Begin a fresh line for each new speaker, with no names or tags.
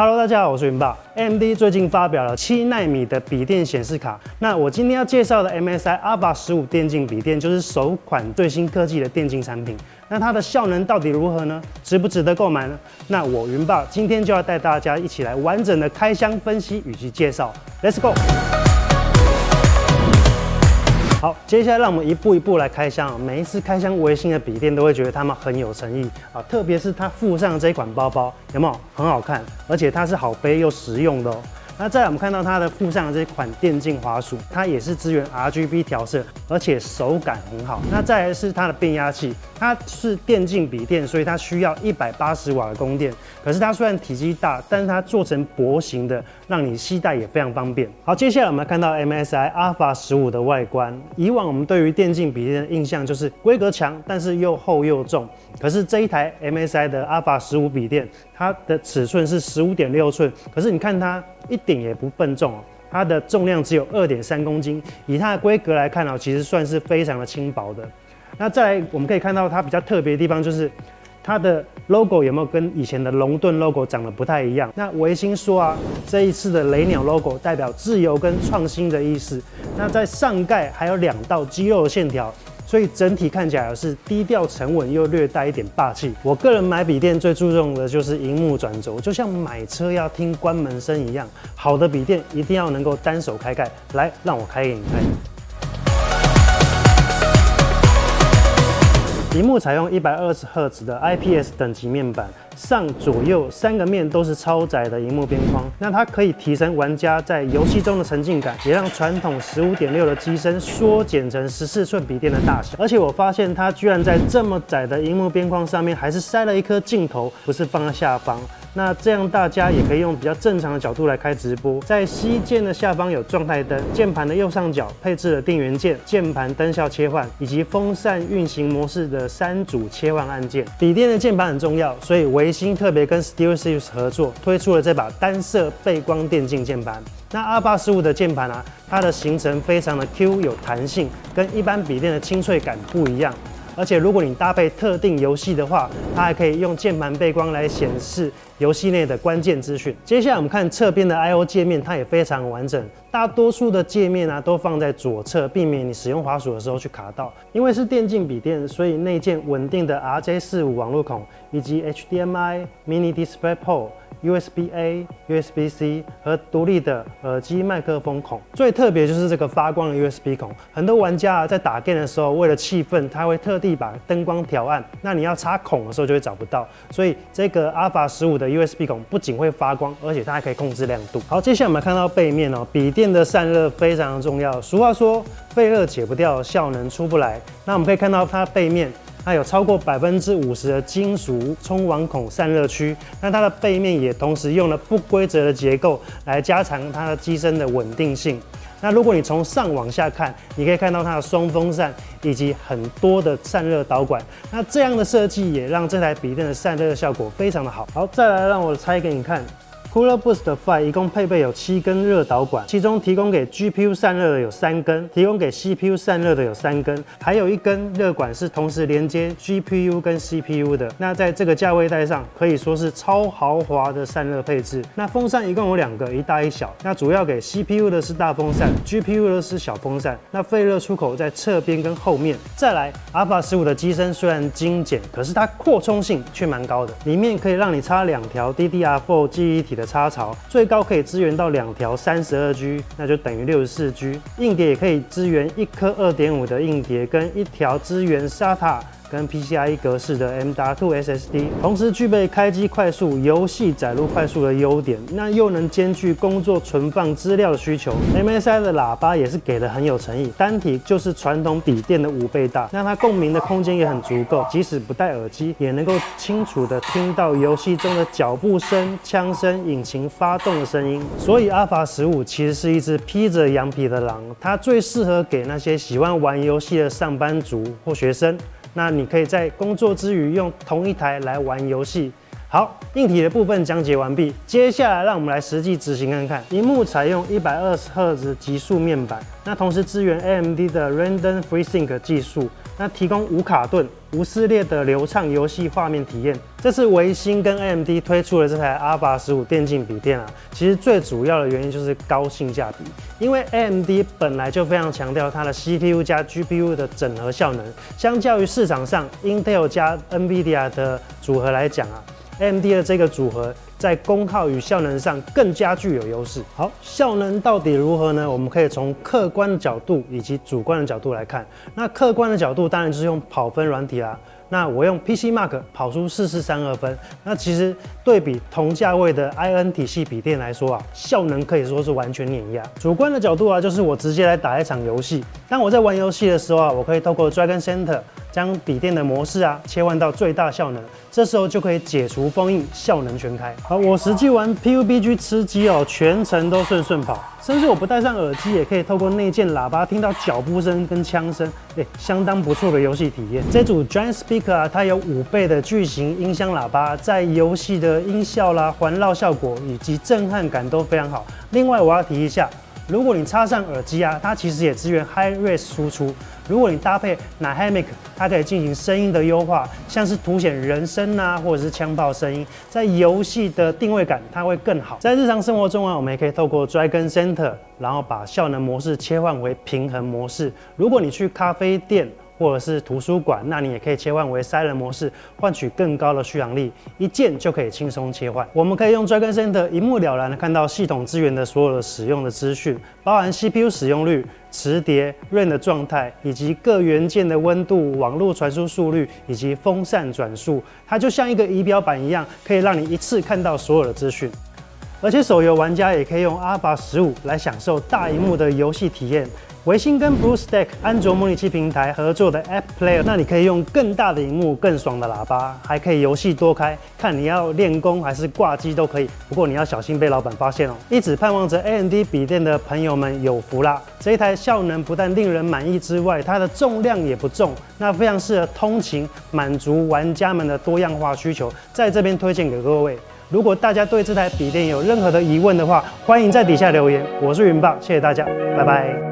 Hello，大家好，我是云爸。AMD 最近发表了七纳米的笔电显示卡，那我今天要介绍的 MSI Alpha 十五电竞笔电就是首款最新科技的电竞产品。那它的效能到底如何呢？值不值得购买呢？那我云爸今天就要带大家一起来完整的开箱分析以及介绍。Let's go！好，接下来让我们一步一步来开箱。每一次开箱微星的笔电，都会觉得他们很有诚意啊，特别是它附上这款包包，有没有很好看？而且它是好背又实用的哦。那再来，我们看到它的附上的这款电竞滑鼠，它也是支援 RGB 调色，而且手感很好。那再来是它的变压器，它是电竞笔电，所以它需要一百八十瓦的供电。可是它虽然体积大，但是它做成薄型的，让你携带也非常方便。好，接下来我们看到 MSI Alpha 十五的外观。以往我们对于电竞笔电的印象就是规格强，但是又厚又重。可是这一台 MSI 的 Alpha 十五笔电，它的尺寸是十五点六寸，可是你看它一点也不笨重哦，它的重量只有二点三公斤，以它的规格来看哦，其实算是非常的轻薄的。那再来，我们可以看到它比较特别的地方就是它的 logo 有没有跟以前的龙盾 logo 长得不太一样？那维新说啊，这一次的雷鸟 logo 代表自由跟创新的意思。那在上盖还有两道肌肉的线条。所以整体看起来是低调沉稳又略带一点霸气。我个人买笔电最注重的就是荧幕转轴，就像买车要听关门声一样。好的笔电一定要能够单手开盖，来让我开给你看。屏幕采用一百二十赫兹的 IPS 等级面板，上左右三个面都是超窄的荧幕边框，那它可以提升玩家在游戏中的沉浸感，也让传统十五点六的机身缩减成十四寸笔电的大小。而且我发现它居然在这么窄的荧幕边框上面，还是塞了一颗镜头，不是放在下方。那这样大家也可以用比较正常的角度来开直播。在 C 键的下方有状态灯，键盘的右上角配置了电源键、键盘灯效切换以及风扇运行模式的三组切换按键。笔电的键盘很重要，所以维新特别跟 SteelSeries 合作推出了这把单色背光电竞键盘。那 R 八十五的键盘啊，它的形成非常的 Q 有弹性，跟一般笔电的清脆感不一样。而且如果你搭配特定游戏的话，它还可以用键盘背光来显示游戏内的关键资讯。接下来我们看侧边的 I/O 界面，它也非常完整。大多数的界面啊都放在左侧，避免你使用滑鼠的时候去卡到。因为是电竞笔电，所以内建稳定的 RJ45 网络孔以及 HDMI、Mini DisplayPort。USB-A、USB-C 和独立的耳机麦克风孔，最特别就是这个发光的 USB 孔。很多玩家啊在打 game 的时候，为了气氛，他会特地把灯光调暗。那你要插孔的时候就会找不到。所以这个 Alpha 十五的 USB 孔不仅会发光，而且它还可以控制亮度。好，接下来我们看到背面哦，笔电的散热非常重要。俗话说，废热解不掉，效能出不来。那我们可以看到它背面。它有超过百分之五十的金属冲网孔散热区，那它的背面也同时用了不规则的结构来加强它的机身的稳定性。那如果你从上往下看，你可以看到它的双风扇以及很多的散热导管。那这样的设计也让这台笔电的散热效果非常的好。好，再来让我拆给你看。Cooler Boost Five 一共配备有七根热导管，其中提供给 GPU 散热的有三根，提供给 CPU 散热的有三根，还有一根热管是同时连接 GPU 跟 CPU 的。那在这个价位带上，可以说是超豪华的散热配置。那风扇一共有两个，一大一小。那主要给 CPU 的是大风扇，GPU 的是小风扇。那废热出口在侧边跟后面。再来，Alpha 十五的机身虽然精简，可是它扩充性却蛮高的，里面可以让你插两条 DDR4 记忆体的。的插槽最高可以支援到两条三十二 G，那就等于六十四 G。硬碟也可以支援一颗二点五的硬碟跟一条支援 SATA。跟 PCIe 格式的 M.2 SSD，同时具备开机快速、游戏载入快速的优点，那又能兼具工作存放资料的需求。MSI 的喇叭也是给的很有诚意，单体就是传统笔电的五倍大，那它共鸣的空间也很足够，即使不戴耳机也能够清楚的听到游戏中的脚步声、枪声、引擎发动的声音。所以 Alpha 十五其实是一只披着羊皮的狼，它最适合给那些喜欢玩游戏的上班族或学生。那你可以在工作之余用同一台来玩游戏。好，硬体的部分讲解完毕，接下来让我们来实际执行看看。屏幕采用一百二十赫兹极速面板，那同时支援 AMD 的 Random FreeSync 技术。那提供无卡顿、无撕裂的流畅游戏画面体验。这次维新跟 AMD 推出了这台 Alpha 十五电竞笔电啊，其实最主要的原因就是高性价比。因为 AMD 本来就非常强调它的 CPU 加 GPU 的整合效能，相较于市场上 Intel 加 NVIDIA 的组合来讲啊，AMD 的这个组合。在功耗与效能上更加具有优势。好，效能到底如何呢？我们可以从客观的角度以及主观的角度来看。那客观的角度当然就是用跑分软体啦。那我用 PC Mark 跑出四四三二分。那其实对比同价位的 IN 体系笔电来说啊，效能可以说是完全碾压。主观的角度啊，就是我直接来打一场游戏。当我在玩游戏的时候啊，我可以透过 Dragon Center。将笔电的模式啊切换到最大效能，这时候就可以解除封印，效能全开。好，我实际玩 PUBG 吃鸡哦，全程都顺顺跑，甚至我不戴上耳机也可以透过内建喇叭听到脚步声跟枪声，哎，相当不错的游戏体验。这组 Giant Speaker 啊，它有五倍的巨型音箱喇叭，在游戏的音效啦、环绕效果以及震撼感都非常好。另外，我要提一下。如果你插上耳机啊，它其实也支援 High Res 输出。如果你搭配 n y h a m i c 它可以进行声音的优化，像是凸显人声啊，或者是枪炮声音，在游戏的定位感它会更好。在日常生活中啊，我们也可以透过 Dragon Center，然后把效能模式切换为平衡模式。如果你去咖啡店，或者是图书馆，那你也可以切换为塞人模式，换取更高的续航力，一键就可以轻松切换。我们可以用 Dragon Center 一目了然的看到系统资源的所有的使用的资讯，包含 CPU 使用率、磁碟、RAM 的状态，以及各元件的温度、网络传输速率以及风扇转速。它就像一个仪表板一样，可以让你一次看到所有的资讯。而且手游玩家也可以用 Alpha 十五来享受大荧幕的游戏体验。维新跟 BlueStack 安卓模拟器平台合作的 App Player，那你可以用更大的荧幕、更爽的喇叭，还可以游戏多开，看你要练功还是挂机都可以。不过你要小心被老板发现哦。一直盼望着 AMD 笔电的朋友们有福啦！这一台效能不但令人满意之外，它的重量也不重，那非常适合通勤，满足玩家们的多样化需求。在这边推荐给各位。如果大家对这台笔电有任何的疑问的话，欢迎在底下留言。我是云豹，谢谢大家，拜拜。